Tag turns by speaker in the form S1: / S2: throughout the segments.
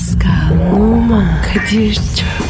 S1: Pascal, Oman, Kadir çok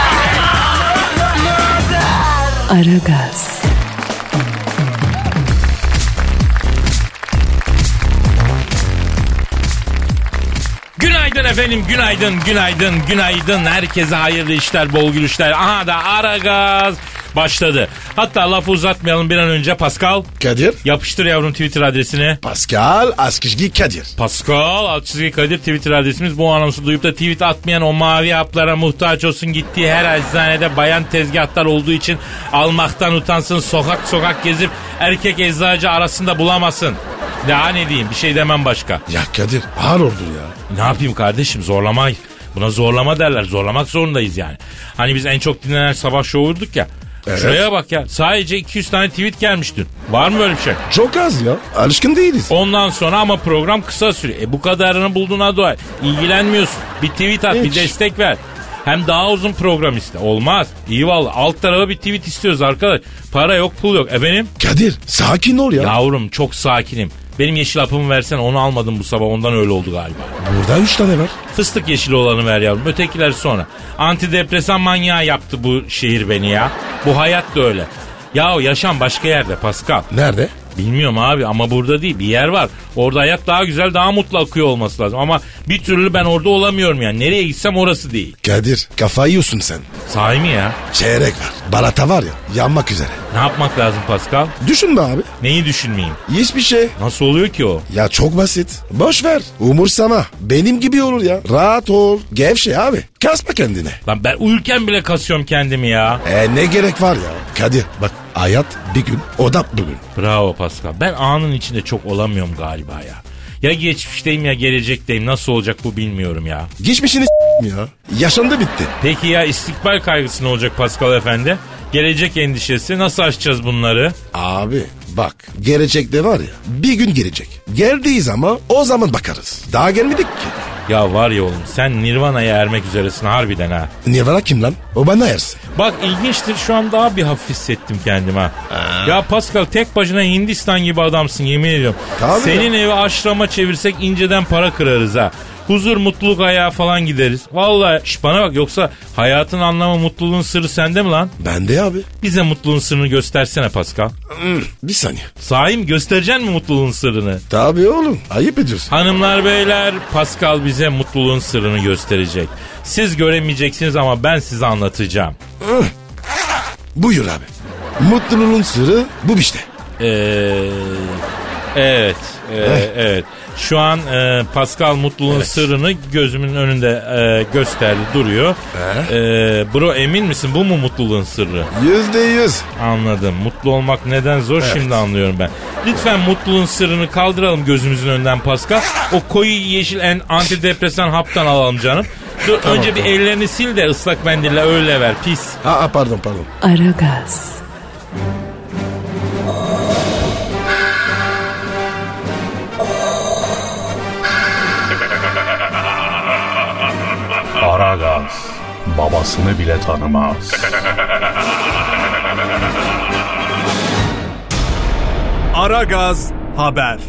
S1: Aragaz,
S2: Günaydın efendim, günaydın, günaydın, günaydın. Herkese hayırlı işler, bol gülüşler. Aha da ara gaz başladı. Hatta lafı uzatmayalım bir an önce Pascal.
S3: Kadir.
S2: Yapıştır yavrum Twitter adresini.
S3: Pascal Askizgi Kadir.
S2: Pascal alt çizgi Kadir Twitter adresimiz. Bu anonsu duyup da tweet atmayan o mavi haplara muhtaç olsun gittiği her eczanede bayan tezgahtar olduğu için almaktan utansın. Sokak sokak gezip erkek eczacı arasında bulamasın. Daha ne diyeyim bir şey demem başka.
S3: Ya Kadir ağır oldu ya.
S2: Ne yapayım kardeşim zorlamayı. Buna zorlama derler. Zorlamak zorundayız yani. Hani biz en çok dinlenen sabah şovurduk ya.
S3: Evet.
S2: Şuraya bak ya. Sadece 200 tane tweet gelmiş dün. Var mı böyle bir şey?
S3: Çok az ya. Alışkın değiliz.
S2: Ondan sonra ama program kısa sürüyor. E bu kadarını bulduğuna et. İlgilenmiyorsun. Bir tweet at, bir
S3: Hiç.
S2: destek ver. Hem daha uzun program iste. Olmaz. İyi valla. Alt tarafa bir tweet istiyoruz arkadaş. Para yok, pul yok. Efendim?
S3: Kadir sakin ol ya.
S2: Yavrum çok sakinim. Benim yeşil hapımı versen onu almadım bu sabah. Ondan öyle oldu galiba.
S3: Burada üç tane var.
S2: Fıstık yeşili olanı ver yavrum. Ötekiler sonra. Antidepresan manyağı yaptı bu şehir beni ya. Bu hayat da öyle. Ya yaşam başka yerde Pascal.
S3: Nerede?
S2: Bilmiyorum abi ama burada değil bir yer var. Orada hayat daha güzel daha mutlu akıyor olması lazım. Ama bir türlü ben orada olamıyorum yani. Nereye gitsem orası değil.
S3: Kadir kafayı yiyorsun sen.
S2: Sahi mi ya?
S3: Çeyrek var. Balata var ya yanmak üzere.
S2: Ne yapmak lazım Pascal?
S3: Düşünme abi.
S2: Neyi düşünmeyeyim?
S3: Hiçbir şey.
S2: Nasıl oluyor ki o?
S3: Ya çok basit. Boş ver. Umursama. Benim gibi olur ya. Rahat ol. Gevşe abi. Kasma kendine.
S2: Lan ben uyurken bile kasıyorum kendimi ya.
S3: E ne gerek var ya? Kadir bak hayat bir gün o da bugün.
S2: Bravo Pascal. Ben anın içinde çok olamıyorum galiba ya. Ya geçmişteyim ya gelecekteyim. Nasıl olacak bu bilmiyorum ya.
S3: Geçmişini s- ya. Yaşandı bitti.
S2: Peki ya istikbal kaygısı ne olacak Pascal Efendi? Gelecek endişesi nasıl aşacağız bunları?
S3: Abi bak gelecekte var ya bir gün gelecek. Geldiği zaman o zaman bakarız. Daha gelmedik ki.
S2: Ya var ya oğlum sen Nirvana'ya ermek üzeresin harbiden ha.
S3: Nirvana kim lan? O bana yersin.
S2: Bak ilginçtir şu an daha bir hafif hissettim kendimi ha. Ya Pascal tek başına Hindistan gibi adamsın yemin ediyorum.
S3: Tabii
S2: Senin evi aşrama çevirsek inceden para kırarız ha. Huzur mutluluk ayağı falan gideriz. Vallahi şş, bana bak yoksa hayatın anlamı mutluluğun sırrı sende mi lan?
S3: Bende abi.
S2: Bize mutluluğun sırrını göstersene Pascal.
S3: Hmm, bir saniye.
S2: Sahi mi göstereceksin mi mutluluğun sırrını?
S3: Tabii oğlum ayıp ediyorsun.
S2: Hanımlar beyler Pascal bize mutluluğun sırrını gösterecek. Siz göremeyeceksiniz ama ben size anlatacağım.
S3: Hı. Buyur abi. Mutluluğun sırrı bu işte.
S2: Ee, evet, e, evet. Şu an e, Pascal mutluluğun sırrını gözümün önünde e, gösterdi, duruyor. E, bro emin misin bu mu mutluluğun sırrı?
S3: Yüzde yüz.
S2: Anladım. Mutlu olmak neden zor şimdi anlıyorum ben. Lütfen mutluluğun sırrını kaldıralım gözümüzün önünden Pascal. O koyu yeşil en antidepresan haptan alalım canım. Dur önce bir ellerini sil de ıslak mendille öyle ver pis.
S3: Ha, ha, pardon pardon.
S1: Aragaz,
S4: Aragaz babasını bile tanımaz.
S5: Aragaz Haber.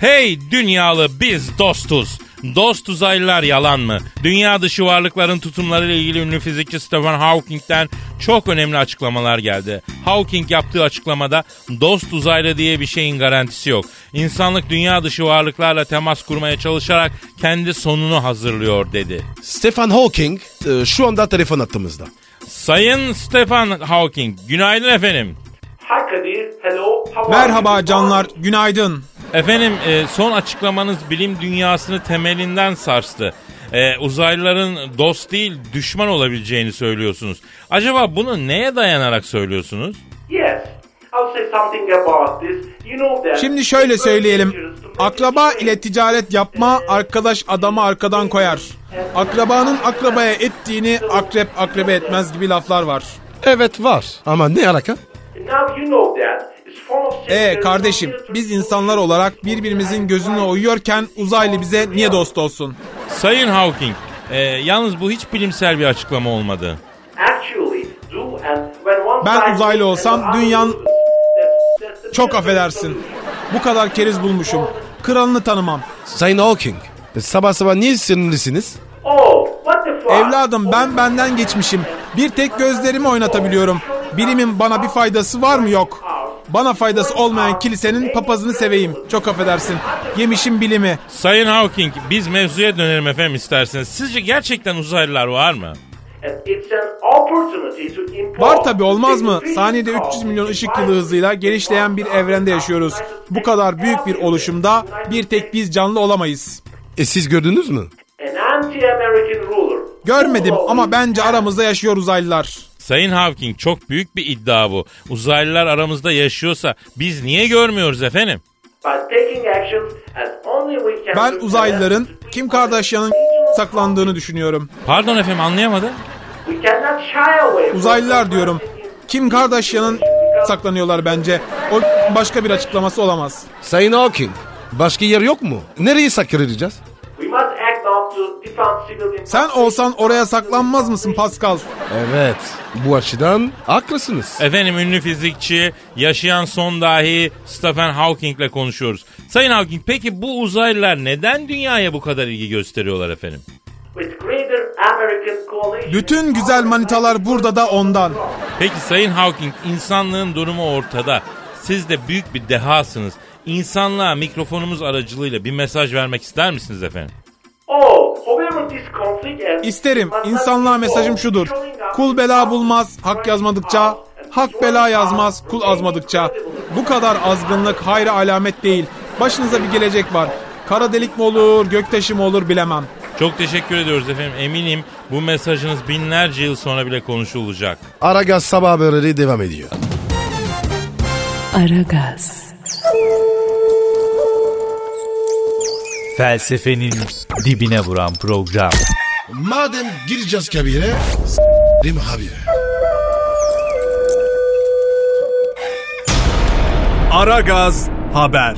S2: Hey dünyalı biz dostuz. Dost uzaylılar yalan mı? Dünya dışı varlıkların tutumlarıyla ilgili ünlü fizikçi Stephen Hawking'den çok önemli açıklamalar geldi. Hawking yaptığı açıklamada dost uzaylı diye bir şeyin garantisi yok. İnsanlık dünya dışı varlıklarla temas kurmaya çalışarak kendi sonunu hazırlıyor dedi.
S3: Stephen Hawking e, şu anda telefon attığımızda.
S2: Sayın Stephen Hawking, günaydın efendim.
S6: Hi Kadir, hello. How are
S5: Merhaba canlar, günaydın.
S2: Efendim e, son açıklamanız bilim dünyasını temelinden sarstı. E, uzaylıların dost değil düşman olabileceğini söylüyorsunuz. Acaba bunu neye dayanarak söylüyorsunuz?
S6: Yes, I'll say something about this. You know that
S5: Şimdi şöyle söyleyelim. Akraba ile ticaret yapma, arkadaş adamı arkadan koyar. Akrabanın akrabaya ettiğini akrep akrebe etmez gibi laflar var.
S3: Evet var ama ne alaka?
S6: Now you know that.
S5: Ee kardeşim biz insanlar olarak birbirimizin gözüne uyuyorken uzaylı bize niye dost olsun?
S2: Sayın Hawking, e, yalnız bu hiç bilimsel bir açıklama olmadı.
S6: Actually, do and when one
S5: Ben uzaylı olsam dünyanın- Çok affedersin. Bu kadar keriz bulmuşum. Kralını tanımam.
S3: Sayın Hawking sabah sabah niye sinirlisiniz?
S6: Oh, what the fuck?
S5: Evladım ben benden geçmişim. Bir tek gözlerimi oynatabiliyorum. Bilimin bana bir faydası var mı yok. Bana faydası olmayan kilisenin papazını seveyim. Çok affedersin. Yemişim bilimi.
S2: Sayın Hawking, biz mevzuya dönelim efendim isterseniz. Sizce gerçekten uzaylılar var mı?
S6: And it's an opportunity to import
S5: Var tabi olmaz mı? Saniyede 300 milyon ışık yılı hızıyla genişleyen bir evrende yaşıyoruz. Bu kadar büyük bir oluşumda bir tek biz canlı olamayız.
S3: E siz gördünüz mü?
S6: An anti-American ruler.
S5: Görmedim ama bence aramızda yaşıyor uzaylılar.
S2: Sayın Hawking çok büyük bir iddia bu. Uzaylılar aramızda yaşıyorsa biz niye görmüyoruz efendim?
S6: By taking actions as only we can
S5: Ben uzaylıların Kim Kardashian'ın saklandığını düşünüyorum.
S2: Pardon efendim anlayamadım.
S6: We cannot shy away from
S5: Uzaylılar diyorum. Kim Kardashian'ın saklanıyorlar bence. O başka bir açıklaması olamaz.
S3: Sayın Hawking başka yer yok mu? Nereyi saklayacağız?
S5: Sen olsan oraya saklanmaz mısın Pascal?
S3: Evet bu açıdan haklısınız.
S2: Efendim ünlü fizikçi, yaşayan son dahi Stephen Hawking ile konuşuyoruz. Sayın Hawking peki bu uzaylılar neden dünyaya bu kadar ilgi gösteriyorlar efendim?
S6: with greater American coalition.
S5: Bütün güzel manitalar burada da ondan.
S2: Peki Sayın Hawking insanlığın durumu ortada. Siz de büyük bir dehasınız. İnsanlığa mikrofonumuz aracılığıyla bir mesaj vermek ister misiniz efendim?
S6: Oh,
S5: İsterim. İnsanlığa mesajım şudur. Kul bela bulmaz, hak yazmadıkça. Hak bela yazmaz, kul azmadıkça. Bu kadar azgınlık hayra alamet değil. Başınıza bir gelecek var. Kara delik mi olur, göktaşı mı olur bilemem.
S2: Çok teşekkür ediyoruz efendim. Eminim bu mesajınız binlerce yıl sonra bile konuşulacak.
S3: Aragaz sabah haberleri devam ediyor.
S1: Aragaz,
S7: Felsefenin dibine vuran program.
S3: Madem gireceğiz kabire s**rim abi.
S5: Aragaz haber.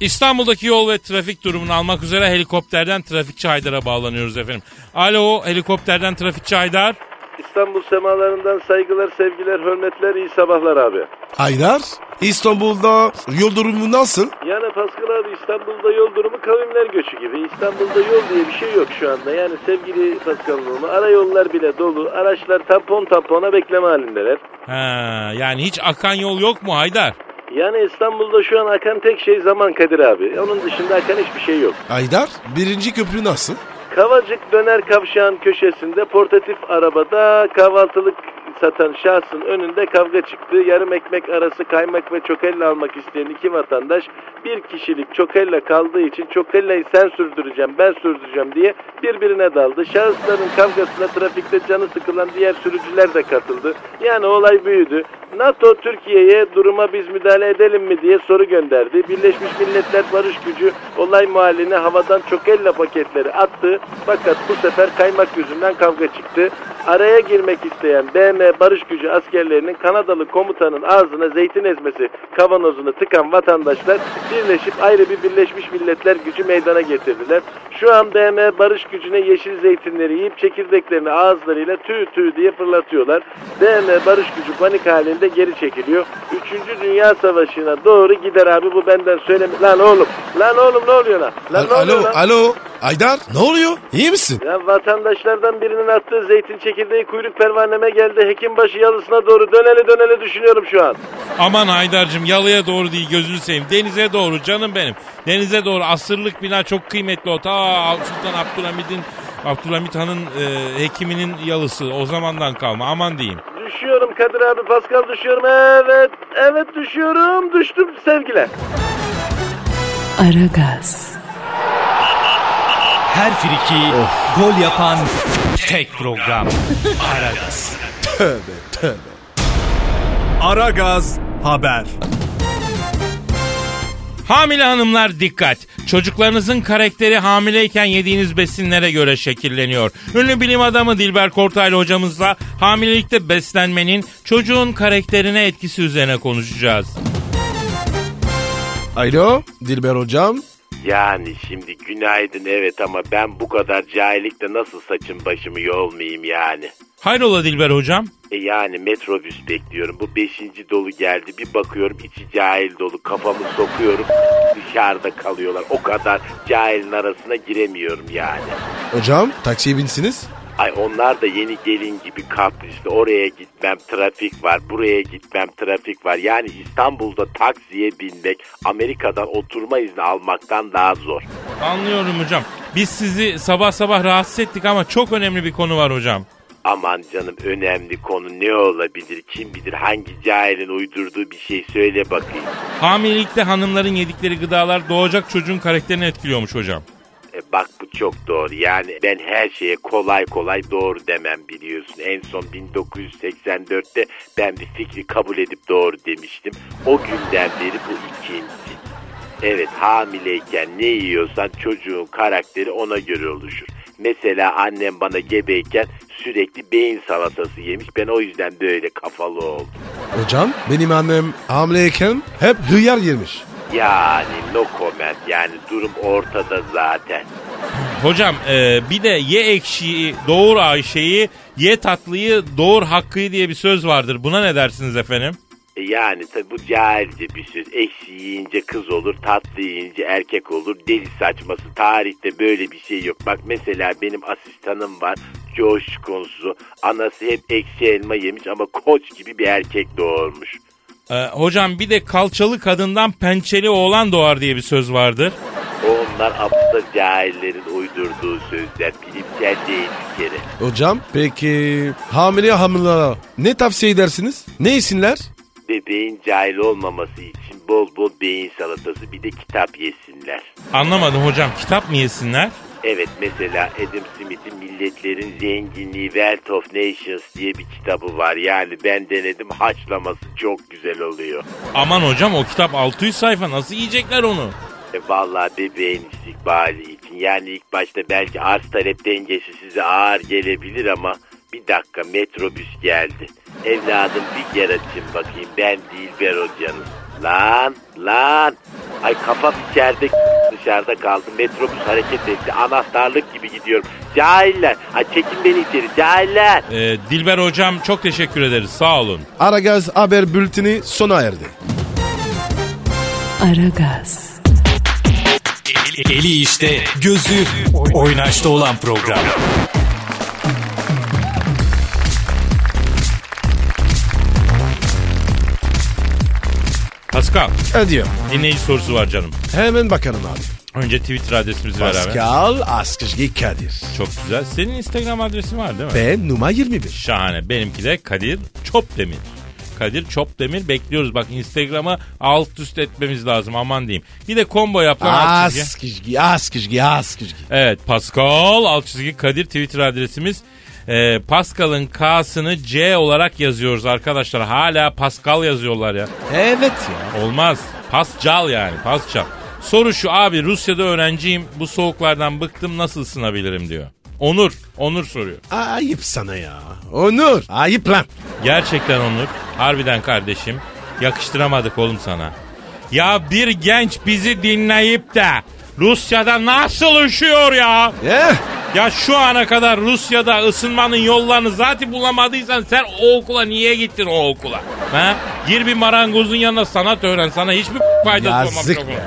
S2: İstanbul'daki yol ve trafik durumunu almak üzere helikopterden trafikçi Haydar'a bağlanıyoruz efendim. Alo helikopterden trafikçi Haydar.
S8: İstanbul semalarından saygılar, sevgiler, hürmetler, iyi sabahlar abi.
S3: Aydar İstanbul'da yol durumu nasıl?
S8: Yani Pascal abi İstanbul'da yol durumu kavimler göçü gibi. İstanbul'da yol diye bir şey yok şu anda. Yani sevgili Pascal Numa, ara yollar bile dolu. Araçlar tampon tampona bekleme halindeler.
S2: Ha, yani hiç akan yol yok mu Haydar?
S8: Yani İstanbul'da şu an akan tek şey zaman Kadir abi. Onun dışında akan hiçbir şey yok.
S3: Aydar birinci köprü nasıl?
S8: Kavacık döner kavşağın köşesinde portatif arabada kahvaltılık satan şahsın önünde kavga çıktı. Yarım ekmek arası kaymak ve çokella almak isteyen iki vatandaş bir kişilik çokella kaldığı için çokellayı sen sürdüreceğim ben sürdüreceğim diye birbirine daldı. Şahısların kavgasına trafikte canı sıkılan diğer sürücüler de katıldı. Yani olay büyüdü. NATO Türkiye'ye duruma biz müdahale edelim mi diye soru gönderdi. Birleşmiş Milletler Barış Gücü olay mahalline havadan çokella paketleri attı. Fakat bu sefer kaymak yüzünden kavga çıktı. Araya girmek isteyen BM Barış Gücü askerlerinin Kanadalı komutanın ağzına zeytin ezmesi kavanozunu tıkan vatandaşlar birleşip ayrı bir Birleşmiş Milletler gücü meydana getirdiler. Şu an BM Barış Gücü'ne yeşil zeytinleri yiyip çekirdeklerini ağızlarıyla tüy tüy diye fırlatıyorlar. BM Barış Gücü panik halinde geri çekiliyor. Üçüncü Dünya Savaşı'na doğru gider abi bu benden söyleme. Lan oğlum, lan oğlum ne oluyor lan? Lan ne oluyor
S3: alo,
S8: lan?
S3: alo. Aydar ne oluyor? İyi misin?
S8: Ya vatandaşlardan birinin attığı zeytin çekirdeği kuyruk pervaneme geldi. Hekimbaşı yalısına doğru döneli döneli düşünüyorum şu an.
S2: Aman Haydar'cığım yalıya doğru değil gözünü seveyim. Denize doğru canım benim. Denize doğru asırlık bina çok kıymetli o. Ta Sultan Abdülhamid'in Abdülhamit Han'ın e, hekiminin yalısı o zamandan kalma aman diyeyim.
S8: Düşüyorum Kadir abi Pascal düşüyorum. Evet, evet düşüyorum. Düştüm sevgiler.
S1: Aragaz,
S7: Her friki gol yapan tek program. Aragaz.
S5: Aragaz haber.
S2: Hamile hanımlar dikkat. Çocuklarınızın karakteri hamileyken yediğiniz besinlere göre şekilleniyor. Ünlü bilim adamı Dilber Kortaylı hocamızla hamilelikte beslenmenin çocuğun karakterine etkisi üzerine konuşacağız.
S3: Alo Dilber hocam.
S9: Yani şimdi günaydın evet ama ben bu kadar cahillikle nasıl saçım başımı yolmayayım yani.
S2: Hayrola Dilber hocam?
S9: E yani metrobüs bekliyorum. Bu beşinci dolu geldi. Bir bakıyorum içi cahil dolu. Kafamı sokuyorum. Dışarıda kalıyorlar. O kadar cahilin arasına giremiyorum yani.
S3: Hocam taksiye binsiniz.
S9: Ay onlar da yeni gelin gibi kaprisli. Oraya gitmem trafik var. Buraya gitmem trafik var. Yani İstanbul'da taksiye binmek Amerika'dan oturma izni almaktan daha zor.
S2: Anlıyorum hocam. Biz sizi sabah sabah rahatsız ettik ama çok önemli bir konu var hocam.
S9: Aman canım önemli konu ne olabilir? Kim bilir hangi cahilin uydurduğu bir şey söyle bakayım.
S2: Hamilelikte hanımların yedikleri gıdalar doğacak çocuğun karakterini etkiliyormuş hocam.
S9: E bak bu çok doğru. Yani ben her şeye kolay kolay doğru demem biliyorsun. En son 1984'te ben bir fikri kabul edip doğru demiştim. O günden beri bu ikinci. Evet hamileyken ne yiyorsan çocuğun karakteri ona göre oluşur. Mesela annem bana gebeyken sürekli beyin salatası yemiş. Ben o yüzden böyle kafalı oldum.
S3: Hocam benim annem hamileyken hep hıyar yemiş.
S9: Yani no comment yani durum ortada zaten.
S2: Hocam e, bir de ye ekşiyi doğur Ayşe'yi ye tatlıyı doğur Hakkı'yı diye bir söz vardır. Buna ne dersiniz efendim?
S9: E Yani tabi bu cahilce bir söz. Ekşi yiyince kız olur, tatlı yiyince erkek olur. Deli saçması. Tarihte böyle bir şey yok. Bak mesela benim asistanım var. Coşkunsu. Anası hep ekşi elma yemiş ama koç gibi bir erkek doğurmuş.
S2: E, hocam bir de kalçalı kadından pençeli oğlan doğar diye bir söz vardır.
S9: Onlar aptal cahillerin uydurduğu sözler. Bilimsel değil bir kere.
S3: Hocam peki hamile hamile ne tavsiye edersiniz? Ne yesinler?
S9: Bebeğin cahil olmaması için bol bol beyin salatası bir de kitap yesinler.
S2: Anlamadım hocam kitap mı yesinler?
S9: Evet mesela Adam Smith'in Milletlerin Zenginliği Wealth of Nations diye bir kitabı var. Yani ben denedim haşlaması çok güzel oluyor.
S2: Aman hocam o kitap 600 sayfa nasıl yiyecekler onu?
S9: E vallahi bebeğin istikbali için yani ilk başta belki arz talep dengesi size ağır gelebilir ama bir dakika metrobüs geldi. Evladım bir yer açın bakayım ben Dilber hocanız. Lan lan ay kafam içeride dışarıda kaldı. Metrobüs hareket etti. Anahtarlık gibi gidiyorum. Cahiller. Ay çekin beni içeri. Cahiller.
S2: E, Dilber hocam çok teşekkür ederiz sağ olun.
S3: Aragaz haber bülteni sona erdi.
S1: Aragaz,
S7: Eli işte, gözü oynaşta olan program.
S2: Pascal
S3: Ne diyor?
S2: dinleyici sorusu var canım.
S3: Hemen bakalım abi.
S2: Önce Twitter adresimizi ver abi.
S3: Pascal Askışgi Kadir.
S2: Çok güzel. Senin Instagram adresin var değil mi?
S3: Ben numara 21.
S2: Şahane. Benimki de Kadir Çopdemir. Kadir Çopdemir bekliyoruz. Bak Instagram'a alt üst etmemiz lazım aman diyeyim. Bir de combo yap lan alt çizgi.
S3: Askışgi, Askışgi, Askışgi.
S2: Evet Pascal alt çizgi Kadir Twitter adresimiz. Ee, Pascal'ın K'sını C olarak yazıyoruz arkadaşlar. Hala Pascal yazıyorlar ya.
S3: Evet ya.
S2: Olmaz. Pascal yani Pascal. Soru şu abi Rusya'da öğrenciyim. Bu soğuklardan bıktım nasıl ısınabilirim diyor. Onur. Onur soruyor.
S3: Ayıp sana ya. Onur. Ayıp lan.
S2: Gerçekten Onur. Harbiden kardeşim. Yakıştıramadık oğlum sana. Ya bir genç bizi dinleyip de Rusya'da nasıl üşüyor ya?
S3: Eh.
S2: Ya şu ana kadar Rusya'da ısınmanın yollarını zaten bulamadıysan sen o okula niye gittin o okula? Ha? Gir bir marangozun yanına sanat öğren. Sana hiçbir faydası olmamış
S3: Yazık be.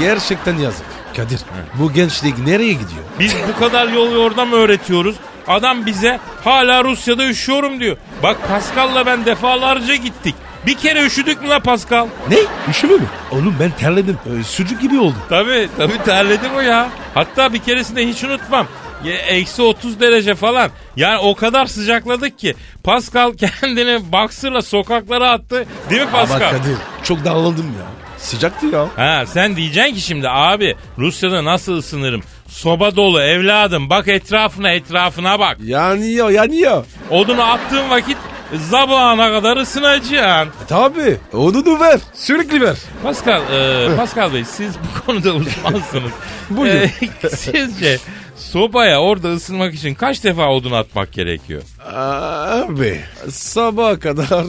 S3: Gerçekten yazık. Kadir bu gençlik nereye gidiyor?
S2: Biz bu kadar yol yordam öğretiyoruz. Adam bize hala Rusya'da üşüyorum diyor. Bak Pascal'la ben defalarca gittik. Bir kere üşüdük mü la Pascal?
S3: Ne? Üşüme mi? Oğlum ben terledim. Ee, sucuk gibi oldum.
S2: Tabii tabii terledim o ya. Hatta bir keresinde hiç unutmam. Eksi 30 derece falan. Yani o kadar sıcakladık ki. Pascal kendini baksırla sokaklara attı. Değil mi
S3: Ama
S2: Pascal?
S3: Kadir çok daraldım ya. Sıcaktı ya.
S2: Ha sen diyeceksin ki şimdi abi Rusya'da nasıl ısınırım? Soba dolu evladım bak etrafına etrafına bak.
S3: Yanıyor yanıyor.
S2: Odunu attığın vakit Zabağına kadar ısınacaksın.
S3: E, tabii. Odunu ver. Sürekli ver.
S2: Pascal, e, Pascal Bey siz bu konuda uzmansınız.
S3: Buyurun.
S2: E, sizce sobaya orada ısınmak için kaç defa odun atmak gerekiyor?
S3: Abi sabaha kadar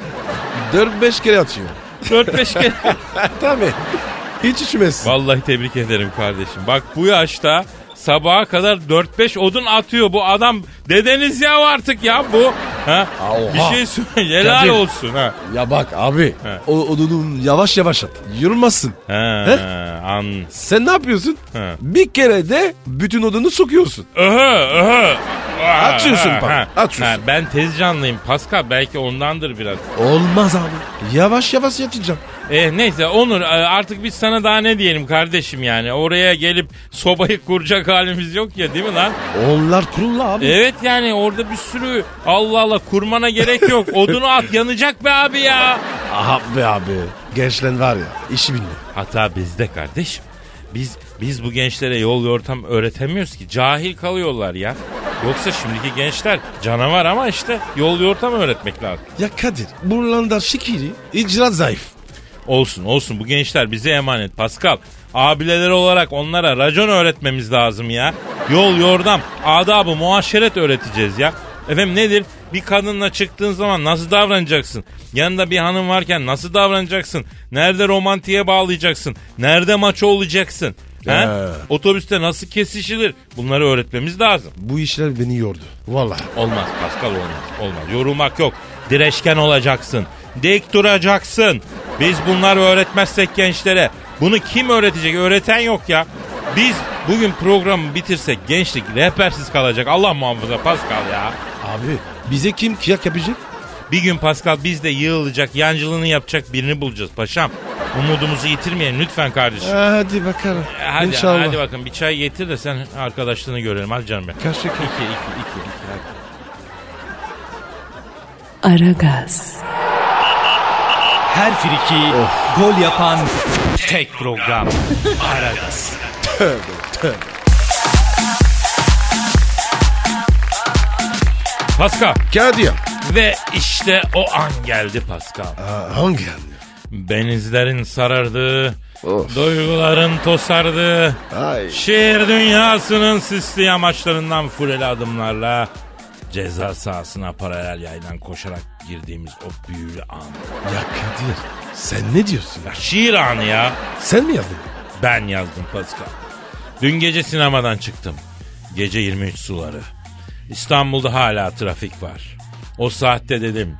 S3: 4-5 kere atıyor.
S2: 4-5 kere.
S3: tabii. Hiç içmez.
S2: Vallahi tebrik ederim kardeşim. Bak bu yaşta sabaha kadar 4-5 odun atıyor bu adam. Dedeniz ya artık ya bu. Ha?
S3: Oha.
S2: Bir şey söyle. Helal
S3: Kadir.
S2: olsun ha.
S3: Ya bak abi.
S2: He.
S3: O odunu yavaş yavaş at. Yorulmazsın.
S2: Ha,
S3: He?
S2: an.
S3: Sen ne yapıyorsun?
S2: He.
S3: Bir kere de bütün odunu sokuyorsun.
S2: Öhö, öhö.
S3: Atıyorsun
S2: Ha,
S3: bak,
S2: ha.
S3: atıyorsun.
S2: Ha, ben tez canlıyım Pascal belki ondandır biraz.
S3: Olmaz abi. Yavaş yavaş yatacağım.
S2: Eh neyse Onur e, artık biz sana daha ne diyelim kardeşim yani. Oraya gelip sobayı kuracak halimiz yok ya değil mi lan?
S3: Onlar kurullu abi.
S2: Evet yani orada bir sürü Allah Allah kurmana gerek yok. Odunu at yanacak be abi ya.
S3: Abi abi. Gençler var ya işi bilmiyor.
S2: Hata bizde kardeşim. Biz biz bu gençlere yol yortam öğretemiyoruz ki. Cahil kalıyorlar ya. Yoksa şimdiki gençler canavar ama işte yol yortam öğretmek lazım.
S3: Ya Kadir buralarda şekeri icraat zayıf.
S2: Olsun olsun bu gençler bize emanet Pascal. Abileler olarak onlara racon öğretmemiz lazım ya. Yol yordam adabı muaşeret öğreteceğiz ya. Efendim nedir? Bir kadınla çıktığın zaman nasıl davranacaksın? Yanında bir hanım varken nasıl davranacaksın? Nerede romantiğe bağlayacaksın? Nerede maço olacaksın? He? Otobüste nasıl kesişilir? Bunları öğretmemiz lazım.
S3: Bu işler beni yordu. Vallahi.
S2: Olmaz Pascal olmaz. Olmaz. Yorulmak yok. Direşken olacaksın. Dik duracaksın. Biz bunları öğretmezsek gençlere bunu kim öğretecek? Öğreten yok ya. Biz bugün programı bitirsek gençlik rehbersiz kalacak. Allah muhafaza Pascal ya.
S3: Abi bize kim kıyak yapacak?
S2: Bir gün Pascal biz de yığılacak, yancılığını yapacak birini bulacağız paşam. Umudumuzu yitirmeyelim lütfen kardeşim.
S3: Hadi bakalım.
S2: Hadi,
S3: İnşallah.
S2: hadi bakın bir çay getir de sen arkadaşlığını görelim. Hadi canım benim.
S3: Kaç dakika?
S2: İki, iki, iki, iki. Hadi.
S1: Aragaz,
S7: Her friki gol yapan tek program. Aragaz.
S2: Pascal.
S3: Kadir.
S2: Ve işte o an geldi Pascal.
S3: Aa, hangi an?
S2: Benizlerin sarardığı,
S3: Of.
S2: duyguların tosardığı,
S3: Ay.
S2: şehir dünyasının sisli yamaçlarından fuleli adımlarla ceza sahasına paralel yaydan koşarak girdiğimiz o büyülü an.
S3: Ya Kadir sen ne diyorsun?
S2: Ya şiir anı ya.
S3: Sen mi yazdın?
S2: Ben yazdım Pascal. Dün gece sinemadan çıktım. Gece 23 suları. İstanbul'da hala trafik var. O saatte dedim.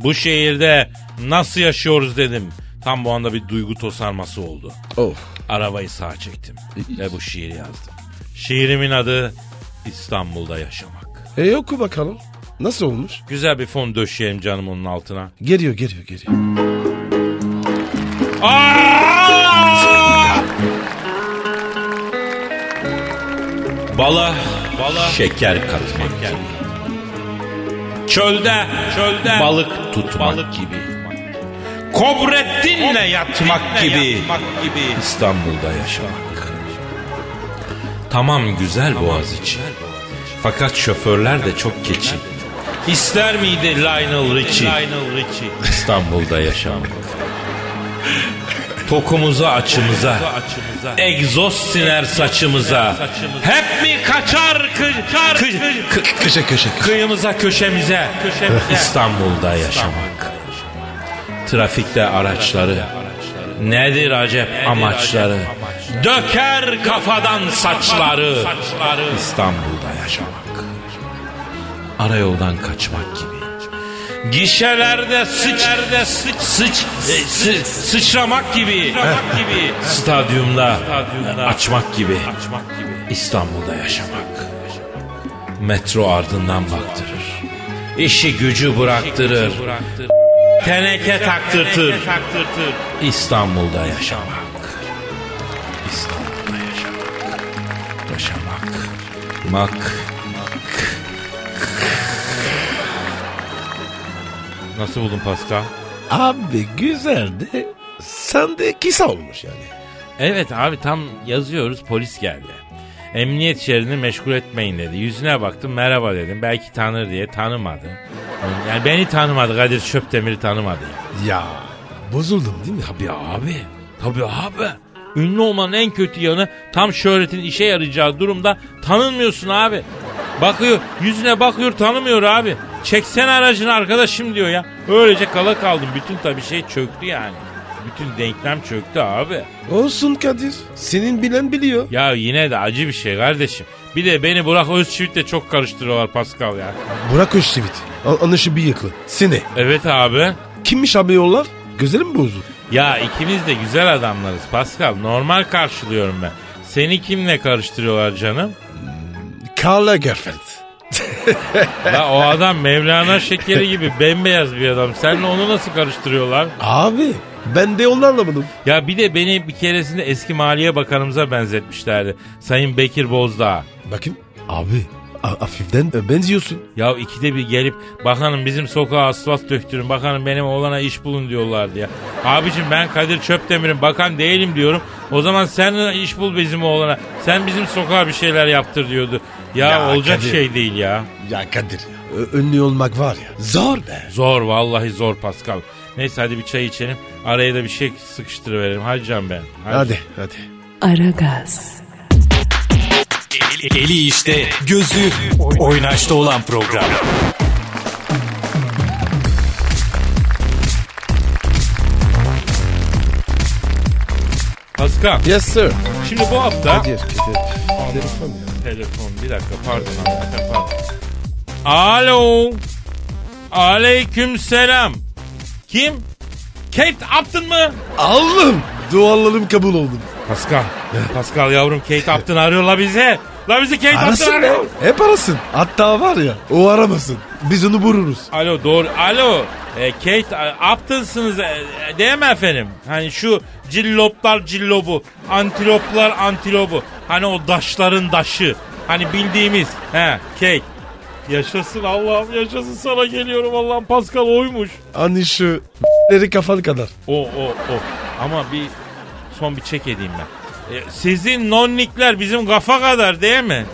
S2: Bu şehirde nasıl yaşıyoruz dedim. Tam bu anda bir duygu tosarması oldu.
S3: Of.
S2: Arabayı sağa çektim ve bu şiiri yazdım. Şiirimin adı İstanbul'da yaşamak.
S3: E oku bakalım. Nasıl olmuş?
S2: Güzel bir fon döşeyelim canım onun altına.
S3: Geliyor geliyor geliyor.
S2: Bala, bala şeker katmak. Çölde, çölde balık tutmak gibi. Kobrettinle yatmak gibi. İstanbul'da yaşamak. Tamam güzel boğaz için. Fakat şoförler de çok keçi. İster miydi Lionel Richie? İstanbul'da yaşamak. Tokumuza açımıza, egzoz siner saçımıza. Hep mi kaçar kı, kı, kı-
S3: Köşe köşe.
S2: kıyımıza köşemize, İstanbul'da yaşamak. Trafikte araçları, nedir acep amaçları? Döker kafadan saçları, İstanbul'da yaşamak. Arayoldan kaçmak gibi. Gişelerde sıç, sıç, sıç, e, sı- sıçramak gibi, gibi. Stadyumda, açmak gibi. İstanbul'da yaşamak. Metro ardından baktırır. İşi gücü bıraktırır. Teneke taktırtır. İstanbul'da yaşamak. İstanbul'da Mak. Nasıl buldun Pascal?
S3: Abi güzeldi. Sen de kısa olmuş yani.
S2: Evet abi tam yazıyoruz polis geldi. Emniyet şeridini meşgul etmeyin dedi. Yüzüne baktım merhaba dedim. Belki tanır diye tanımadı. Yani beni tanımadı Kadir Çöptemir'i tanımadı. ya.
S3: Ya bozuldum değil mi?
S2: Tabii abi. Tabii abi. Ünlü olmanın en kötü yanı tam şöhretin işe yarayacağı durumda tanınmıyorsun abi. Bakıyor yüzüne bakıyor tanımıyor abi. Çeksen aracını arkadaşım diyor ya. Öylece kala kaldım. Bütün tabii şey çöktü yani. Bütün denklem çöktü abi.
S3: Olsun Kadir. Senin bilen biliyor.
S2: Ya yine de acı bir şey kardeşim. Bir de beni Burak Özçivit'le çok karıştırıyorlar Pascal ya.
S3: Burak Özçivit. Anışı bıyıklı. Seni.
S2: Evet abi.
S3: Kimmiş abi yollar? Gözlerim mi bozuldu?
S2: Ya ikimiz de güzel adamlarız Pascal. Normal karşılıyorum ben. Seni kimle karıştırıyorlar canım?
S3: Karl Lagerfeld.
S2: La o adam Mevlana şekeri gibi bembeyaz bir adam. Seninle onu nasıl karıştırıyorlar?
S3: Abi ben de onu anlamadım.
S2: Ya bir de beni bir keresinde eski Maliye Bakanımıza benzetmişlerdi. Sayın Bekir Bozdağ.
S3: Bakayım. Abi a- hafiften e, benziyorsun.
S2: Ya ikide bir gelip bakanım bizim sokağa asfalt döktürün bakanım benim oğlana iş bulun diyorlardı ya. Abicim ben Kadir Çöpdemir'in bakan değilim diyorum. O zaman sen iş bul bizim oğlana. Sen bizim sokağa bir şeyler yaptır diyordu. Ya,
S3: Ya
S2: olacak
S3: Kadir.
S2: şey değil ya.
S3: Ya Kadir. Ö- ünlü olmak var ya. Zor be.
S2: Zor vallahi zor Pascal. Neyse hadi bir çay içelim. Araya da bir şey sıkıştırıverelim. Hadi can ben.
S3: Hadi hadi.
S1: Aragaz,
S7: Eli işte, gözü oynaşta olan program.
S2: Pascal
S3: Yes sir.
S2: şimdi bu hafta...
S3: Kadir. Kadir. Telefon ya.
S2: Telefon bir dakika pardon hakikaten pardon. Alo. Aleyküm selam. Kim? Kate Upton mı?
S3: Allah'ım. Dualarım kabul oldu.
S2: Pascal. Pascal yavrum Kate Upton arıyor la bize. La bizi Kate Upton
S3: Arasın be.
S2: arıyor.
S3: Hep arasın. Hatta var ya o aramasın. Biz onu vururuz.
S2: Alo doğru. Alo. E, Kate e, Upton'sınız e, e, değil mi efendim? Hani şu cilloplar cillobu. Antiloplar antilobu. Hani o daşların daşı. Hani bildiğimiz. He Kate. Yaşasın Allah'ım yaşasın sana geliyorum Allah'ım Pascal oymuş.
S3: Hani şu kafalı kadar.
S2: O o o. Ama bir son bir çek edeyim ben. E, sizin nonnikler bizim kafa kadar değil mi?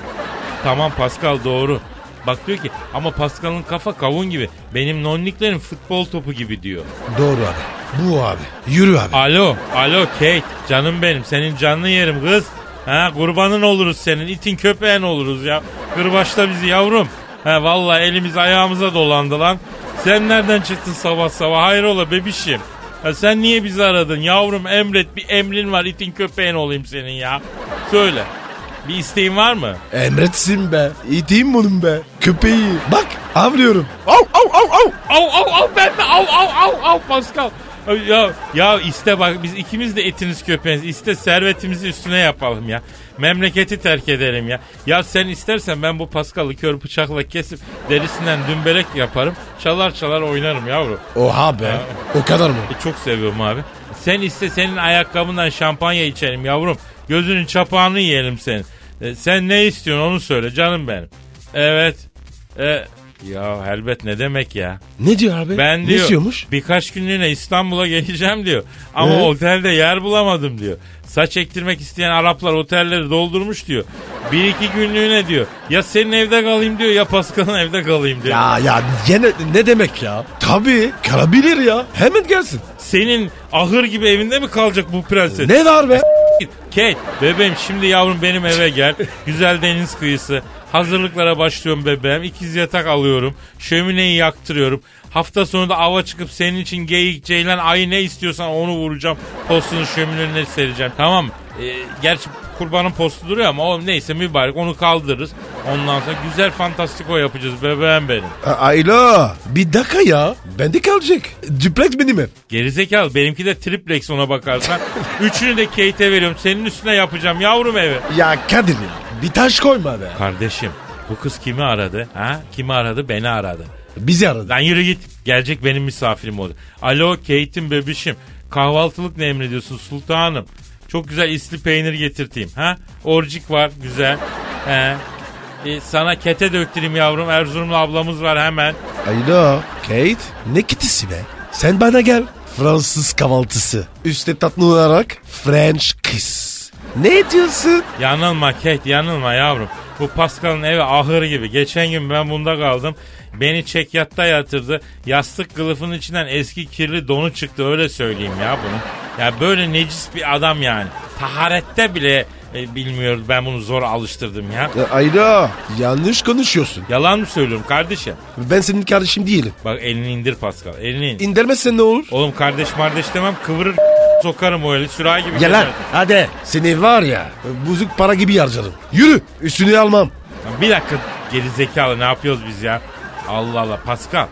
S2: Tamam Pascal doğru. Bak diyor ki ama Pascal'ın kafa kavun gibi. Benim nonniklerim futbol topu gibi diyor.
S3: Doğru abi. Bu abi. Yürü abi.
S2: Alo, alo Kate. Canım benim. Senin canlı yerim kız. Ha kurbanın oluruz senin. itin köpeğin oluruz ya. Kırbaçla bizi yavrum. Ha vallahi elimiz ayağımıza dolandı lan. Sen nereden çıktın sabah sabah? Hayrola bebişim. Ha sen niye bizi aradın? Yavrum emret bir emrin var. itin köpeğin olayım senin ya. Söyle. Bir isteğin var mı?
S3: Emretsin be. İteyim bunun be. Köpeği. Bak avlıyorum. Av av av av.
S2: Av av av ben de av av av av Pascal. Ya ya iste bak biz ikimiz de etiniz köpeğiniz. İste servetimizi üstüne yapalım ya. Memleketi terk edelim ya. Ya sen istersen ben bu Pascal'ı kör bıçakla kesip derisinden dümbelek yaparım. Çalar çalar oynarım yavrum.
S3: Oha be. O kadar mı?
S2: E, çok seviyorum abi. Sen iste senin ayakkabından şampanya içelim yavrum. Gözünün çapağını yiyelim senin. E, sen ne istiyorsun onu söyle canım benim. Evet. E, ya elbet ne demek ya?
S3: Ne diyor abi?
S2: Ben
S3: ne
S2: diyor
S3: istiyormuş?
S2: birkaç günlüğüne İstanbul'a geleceğim diyor. Ama
S3: Ee?
S2: otelde yer bulamadım diyor. Saç ektirmek isteyen Araplar otelleri doldurmuş diyor. Bir iki günlüğüne diyor. Ya senin evde kalayım diyor ya Pascal'ın evde kalayım diyor.
S3: Ya ya gene ne demek ya? Tabii kalabilir ya. Hemen gelsin.
S2: Senin ahır gibi evinde mi kalacak bu prenses?
S3: Ne var be?
S2: Kate bebeğim şimdi yavrum benim eve gel. Güzel deniz kıyısı. Hazırlıklara başlıyorum bebeğim. İkiz yatak alıyorum. Şömineyi yaktırıyorum. Hafta sonu da ava çıkıp senin için geyik, ceylan, ayı ne istiyorsan onu vuracağım. Postunu şöminenin önüne sereceğim. Tamam mı? Ee, gerçi kurbanın postu duruyor ama o neyse mübarek onu kaldırırız. Ondan sonra güzel fantastiko yapacağız bebeğim benim.
S3: A- Ayla bir dakika ya. Bende kalacak. Duplex benim ev.
S2: Gerizekalı benimki de triplex ona bakarsan. Üçünü de Kate'e veriyorum. Senin üstüne yapacağım yavrum evi.
S3: Ya Kadir ya. Bir taş koyma be.
S2: Kardeşim bu kız kimi aradı? Ha? Kimi aradı? Beni aradı.
S3: Bizi aradı.
S2: Lan yürü git. Gelecek benim misafirim oldu. Alo Kate'im bebişim. Kahvaltılık ne emrediyorsun sultanım? Çok güzel isli peynir getirteyim. Ha? Orcik var güzel. He. E, sana kete döktüreyim yavrum. Erzurumlu ablamız var hemen.
S3: Ayla. Kate. Ne kitisi be? Sen bana gel. Fransız kahvaltısı. Üste tatlı olarak French kiss. Ne diyorsun?
S2: Yanılma Kate yanılma yavrum. Bu Pascal'ın evi ahır gibi. Geçen gün ben bunda kaldım. Beni çekyatta yatırdı. Yastık kılıfının içinden eski kirli donu çıktı öyle söyleyeyim ya bunu. Ya böyle necis bir adam yani. Taharette bile e, bilmiyoruz ben bunu zor alıştırdım ya.
S3: Ya Ayda yanlış konuşuyorsun.
S2: Yalan mı söylüyorum kardeşim?
S3: Ben senin kardeşim değilim.
S2: Bak elini indir Pascal elini indir.
S3: İndirmezsen ne olur?
S2: Oğlum kardeş kardeş demem kıvırır sokarım o eli sürahi gibi.
S3: Gel lan hadi. Seni var ya bozuk para gibi harcarım. Yürü üstünü almam.
S2: Bir dakika geri zekalı ne yapıyoruz biz ya? Allah Allah Pascal.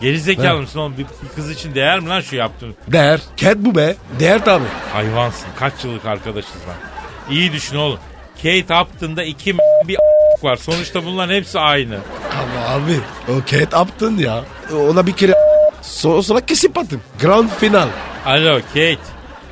S2: Geri zekalı mısın oğlum? Bir, bir kız için değer mi lan şu yaptığın?
S3: Değer. Cat bu be. Değer tabi.
S2: Hayvansın. Kaç yıllık arkadaşız lan. İyi düşün oğlum. Kate Upton'da iki bir var. Sonuçta bunların hepsi aynı.
S3: Ama abi o Cat Upton ya. Ona bir kere sonra, sonra kesip attım. Grand final.
S2: Alo Kate.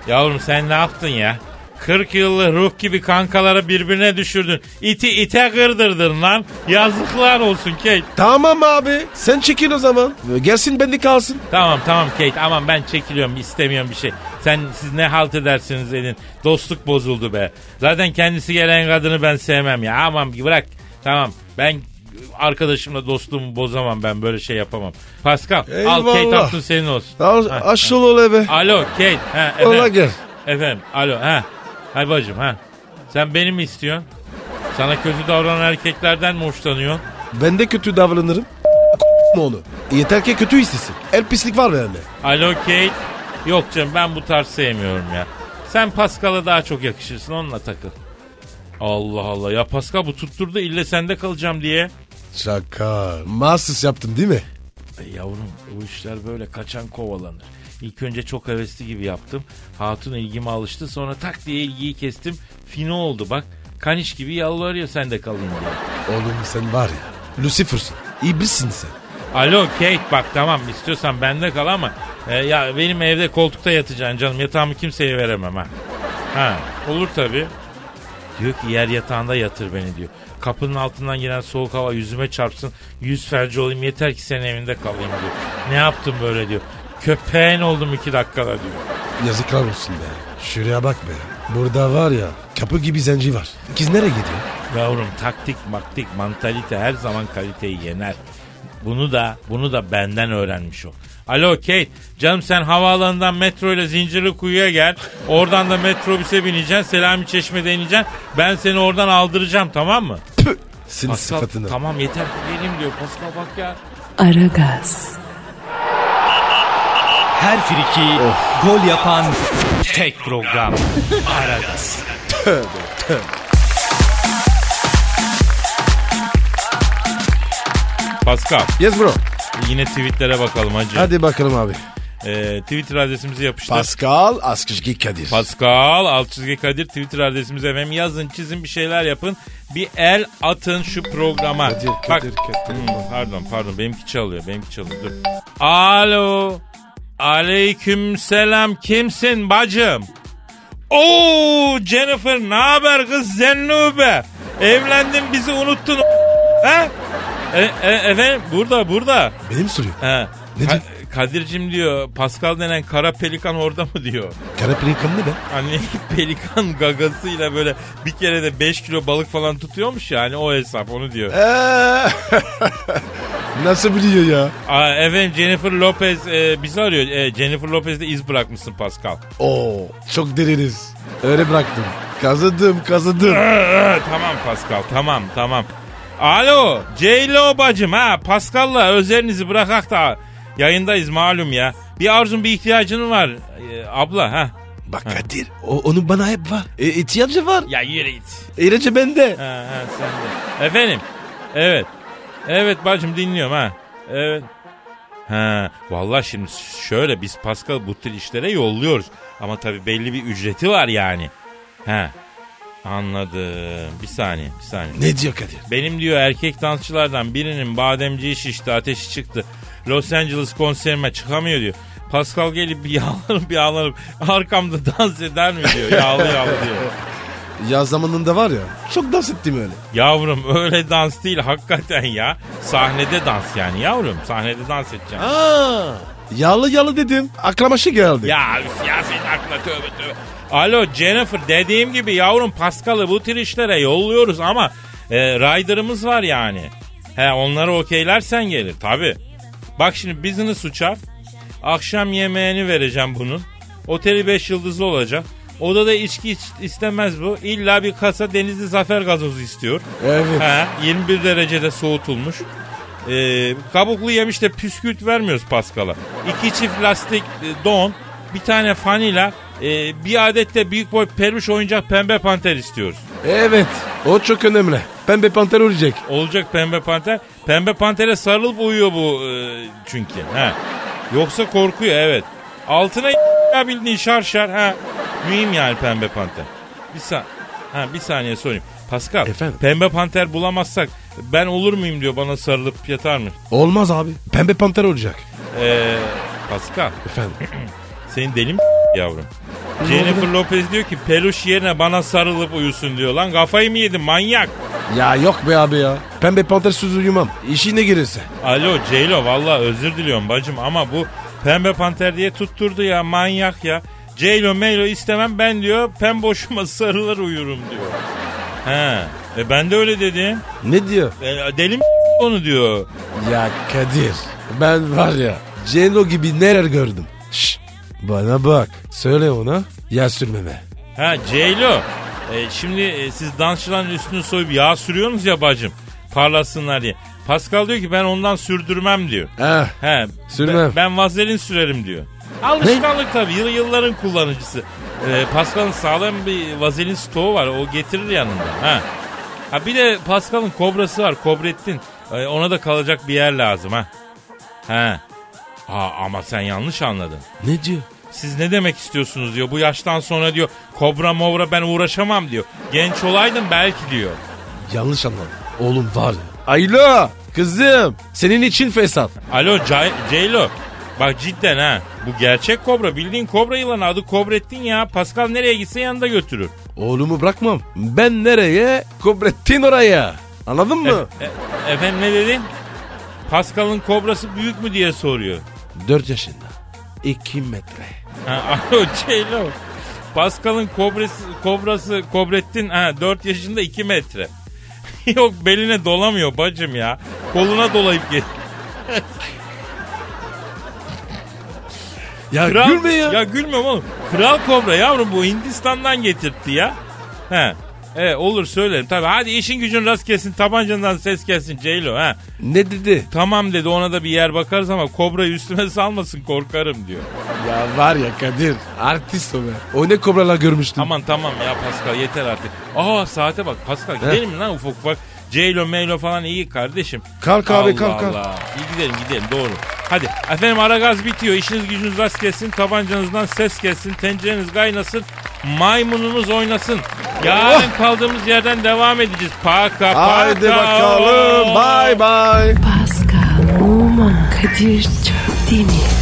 S2: Yavrum sen ne yaptın ya? 40 yıllık ruh gibi kankaları birbirine düşürdün. İti ite kırdırdın lan. Yazıklar olsun Kate.
S3: Tamam abi sen çekil o zaman. Gelsin bende kalsın.
S2: Tamam tamam Kate aman ben çekiliyorum istemiyorum bir şey. Sen siz ne halt edersiniz edin. Dostluk bozuldu be. Zaten kendisi gelen kadını ben sevmem ya. Aman bırak. Tamam ben arkadaşımla dostluğumu bozamam ben böyle şey yapamam. Pascal al
S3: Eyvallah.
S2: Kate Upton senin olsun.
S3: Al,
S2: Ha,
S3: aşıl ol eve.
S2: Alo Kate. Ha,
S3: Ola
S2: efendim.
S3: gel.
S2: Efendim alo ha. Hay bacım ha. Sen beni mi istiyorsun? Sana kötü davranan erkeklerden mi hoşlanıyorsun?
S3: Ben de kötü davranırım. mu onu. Yeter ki kötü istesin. El pislik var bende.
S2: Alo Kate. Yok canım ben bu tarz sevmiyorum ya. Sen Pascal'a daha çok yakışırsın onunla takıl. Allah Allah ya Pascal bu tutturdu ille sende kalacağım diye.
S3: Şaka. Mahsus yaptın değil mi?
S2: E yavrum bu işler böyle kaçan kovalanır. İlk önce çok hevesli gibi yaptım. Hatun ilgime alıştı sonra tak diye ilgiyi kestim. Fino oldu bak. Kaniş gibi yalvarıyor sende kalayım diye.
S3: Oğlum sen var ya. Lucifer'sın. İblissin sen.
S2: Alo Kate bak tamam istiyorsan bende kal ama e, ya benim evde koltukta yatacaksın canım yatağımı kimseye veremem ha. Ha olur tabi. Diyor ki yer yatağında yatır beni diyor. Kapının altından giren soğuk hava yüzüme çarpsın. Yüz felci olayım yeter ki senin evinde kalayım diyor. Ne yaptım böyle diyor. Köpeğin oldum iki dakikada diyor.
S3: Yazıklar olsun be. Şuraya bak be. Burada var ya kapı gibi zenci var. Kız nereye gidiyor?
S2: Yavrum taktik maktik mantalite her zaman kaliteyi yener. Bunu da bunu da benden öğrenmiş o. Alo Kate canım sen havaalanından metro ile zincirli kuyuya gel. Oradan da metrobüse bineceksin. Selami Çeşme'de ineceksin. Ben seni oradan aldıracağım tamam mı?
S3: Senin
S2: Pascal,
S3: sıfatını.
S2: tamam yeter geleyim diyor. Pascal bak ya.
S1: Aragaz,
S7: Her friki gol yapan tek program. Aragaz.
S2: Pascal
S3: Yes bro.
S2: yine tweetlere bakalım hacı.
S3: Hadi bakalım abi.
S2: Ee, Twitter adresimizi yapıştır.
S3: Pascal Askışki Kadir.
S2: Pascal alt çizgi Kadir Twitter adresimize efendim yazın çizin bir şeyler yapın. Bir el atın şu programa.
S3: Kadir, Kadir, Kadir.
S2: Hmm, pardon pardon benimki çalıyor benimki çalıyor dur. Alo. Aleyküm selam kimsin bacım? Oo Jennifer ne haber kız Zennube? Evlendin bizi unuttun. He? E, e, efendim burada burada.
S3: Benim soruyor.
S2: He.
S3: Ne diyor?
S2: Kadir'cim diyor Pascal denen kara pelikan orada mı diyor.
S3: Kara pelikan ne be?
S2: Hani pelikan gagasıyla böyle bir kere de 5 kilo balık falan tutuyormuş ya hani o hesap onu diyor.
S3: Nasıl biliyor ya?
S2: Aa, efendim Jennifer Lopez e, bizi arıyor. E, Jennifer Lopez'de iz bırakmışsın Pascal.
S3: Oo, çok deriniz. Öyle bıraktım. Kazıdım kazıdım.
S2: Ee, tamam Pascal tamam tamam. Alo J-Lo bacım ha Pascal'la özlerinizi bırakak da yayındayız malum ya. Bir arzun bir ihtiyacın var e, abla ha.
S3: Bak Kadir o, onun bana hep var. E, ihtiyacı var.
S2: Ya yürü git.
S3: İlacı bende.
S2: Ha, ha, sen de. Efendim. Evet. Evet bacım dinliyorum ha. Evet. Ha, vallahi şimdi şöyle biz Pascal bu tür işlere yolluyoruz. Ama tabii belli bir ücreti var yani. Ha. Anladım. Bir saniye, bir saniye.
S3: Ne diyor Kadir?
S2: Benim diyor erkek dansçılardan birinin bademciği şişti, ateşi çıktı. Los Angeles konserime çıkamıyor diyor. Pascal gelip bir yağlarım bir ağlarım arkamda dans eder mi diyor. Yağlı yağlı diyor.
S3: Yaz zamanında var ya çok dans ettim öyle.
S2: Yavrum öyle dans değil hakikaten ya. Sahnede dans yani yavrum. Sahnede dans edeceğim.
S3: Aa, yağlı yağlı dedim. Aklıma şey geldi.
S2: Ya ya senin aklına tövbe tövbe. Alo Jennifer dediğim gibi yavrum Pascal'ı bu tür işlere yolluyoruz ama e, rider'ımız var yani. He onları okeylersen gelir tabi. Bak şimdi business uçak. Akşam yemeğini vereceğim bunun. Oteli 5 yıldızlı olacak. Odada içki iç- istemez bu. İlla bir kasa denizli zafer gazozu istiyor.
S3: Evet.
S2: He, 21 derecede soğutulmuş. Ee, kabuklu yemişte püskürt vermiyoruz Paskal'a. İki çift lastik e, don, bir tane fanila, e, bir adet de büyük boy peluş oyuncak pembe panter istiyoruz.
S3: Evet. O çok önemli. Pembe panter olacak.
S2: Olacak pembe panter. Pembe pantere sarılıp uyuyor bu e, çünkü. He. Yoksa korkuyor evet. Altına bildiğin şarşar. Ha. Mühim yani pembe panter. Bir, sa ha, bir saniye sorayım. Pascal
S3: Efendim?
S2: pembe panter bulamazsak ben olur muyum diyor bana sarılıp yatar mı?
S3: Olmaz abi. Pembe panter olacak.
S2: Ee, Pascal
S3: Efendim.
S2: senin deli mi yavrum? Jennifer Lopez diyor ki peluş yerine bana sarılıp uyusun diyor. Lan kafayı mı yedin manyak?
S3: ya yok be abi ya. Pembe panter sözü uyumam. İşine girirse.
S2: Alo Ceylo valla özür diliyorum bacım ama bu pembe panter diye tutturdu ya manyak ya. Ceylo meylo istemem ben diyor pem boşuma sarılır uyurum diyor. He e ben de öyle dedim.
S3: Ne diyor?
S2: E, deli mi onu diyor.
S3: Ya Kadir. Ben var ya. Celo gibi neler gördüm. Şş, bana bak. Söyle ona. Ya sürmeme.
S2: Ha Ceylo e, şimdi e, siz dansçıların üstünü soyup yağ sürüyorsunuz ya bacım parlasınlar diye. Pascal diyor ki ben ondan sürdürmem diyor.
S3: Eh.
S2: He,
S3: Sürmem.
S2: Ben, ben vazelin sürerim diyor. Alışkanlık tabii. Yıl, yılların kullanıcısı. Ee, Pascal'ın sağlam bir vazelin stoğu var. O getirir yanında. Ha. Ha bir de Pascal'ın kobrası var. Kobrettin. Ee, ona da kalacak bir yer lazım ha. Ha. Aa, ama sen yanlış anladın.
S3: Ne diyor?
S2: Siz ne demek istiyorsunuz diyor. Bu yaştan sonra diyor kobra movra ben uğraşamam diyor. Genç olaydım belki diyor.
S3: Yanlış anladım. Oğlum var ya. Aylo. Kızım. Senin için fesat.
S2: Alo Cay- Ceylo. Bak cidden ha. Bu gerçek kobra. Bildiğin kobra yılanı adı Kobrettin ya. Pascal nereye gitse yanında götürür.
S3: Oğlumu bırakmam. Ben nereye? Kobrettin oraya. Anladın mı?
S2: E- e- efendim ne dedin? Pascal'ın kobrası büyük mü diye soruyor.
S3: 4 yaşında. 2 metre.
S2: Ha, alo Ceylo. Pascal'ın kobrası, kobrası Kobrettin ha, 4 yaşında 2 metre. Yok beline dolamıyor bacım ya. Koluna dolayıp gel.
S3: Ya
S2: Kral,
S3: gülme ya.
S2: Ya gülmüyorum oğlum. Kral kobra yavrum bu Hindistan'dan getirtti ya. He. Evet olur söylerim tabii. Hadi işin gücün rast gelsin tabancandan ses gelsin Ceylo ha.
S3: Ne dedi?
S2: Tamam dedi ona da bir yer bakarız ama kobrayı üstüme salmasın korkarım diyor.
S3: Ya var ya Kadir. Artist o be. O ne kobralar görmüştüm.
S2: Aman tamam ya Pascal yeter artık. Aa saate bak Pascal gidelim mi lan ufak ufak. Ceylo meylo falan iyi kardeşim.
S3: Kalk abi,
S2: Allah
S3: kalk, kalk.
S2: Allah. İyi gidelim gidelim doğru. Hadi efendim ara gaz bitiyor. İşiniz gücünüz rast gelsin. Tabancanızdan ses gelsin. Tencereniz kaynasın. Maymununuz oynasın. Yarın kaldığımız yerden devam edeceğiz. Paka paka.
S3: Haydi bakalım. Bye bye.
S1: Pascal, Oman, Kadir çok değil mi?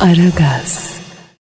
S1: Aragaz.